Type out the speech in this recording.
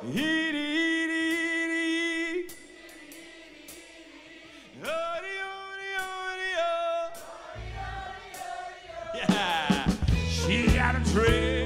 Yeah, she got a trail.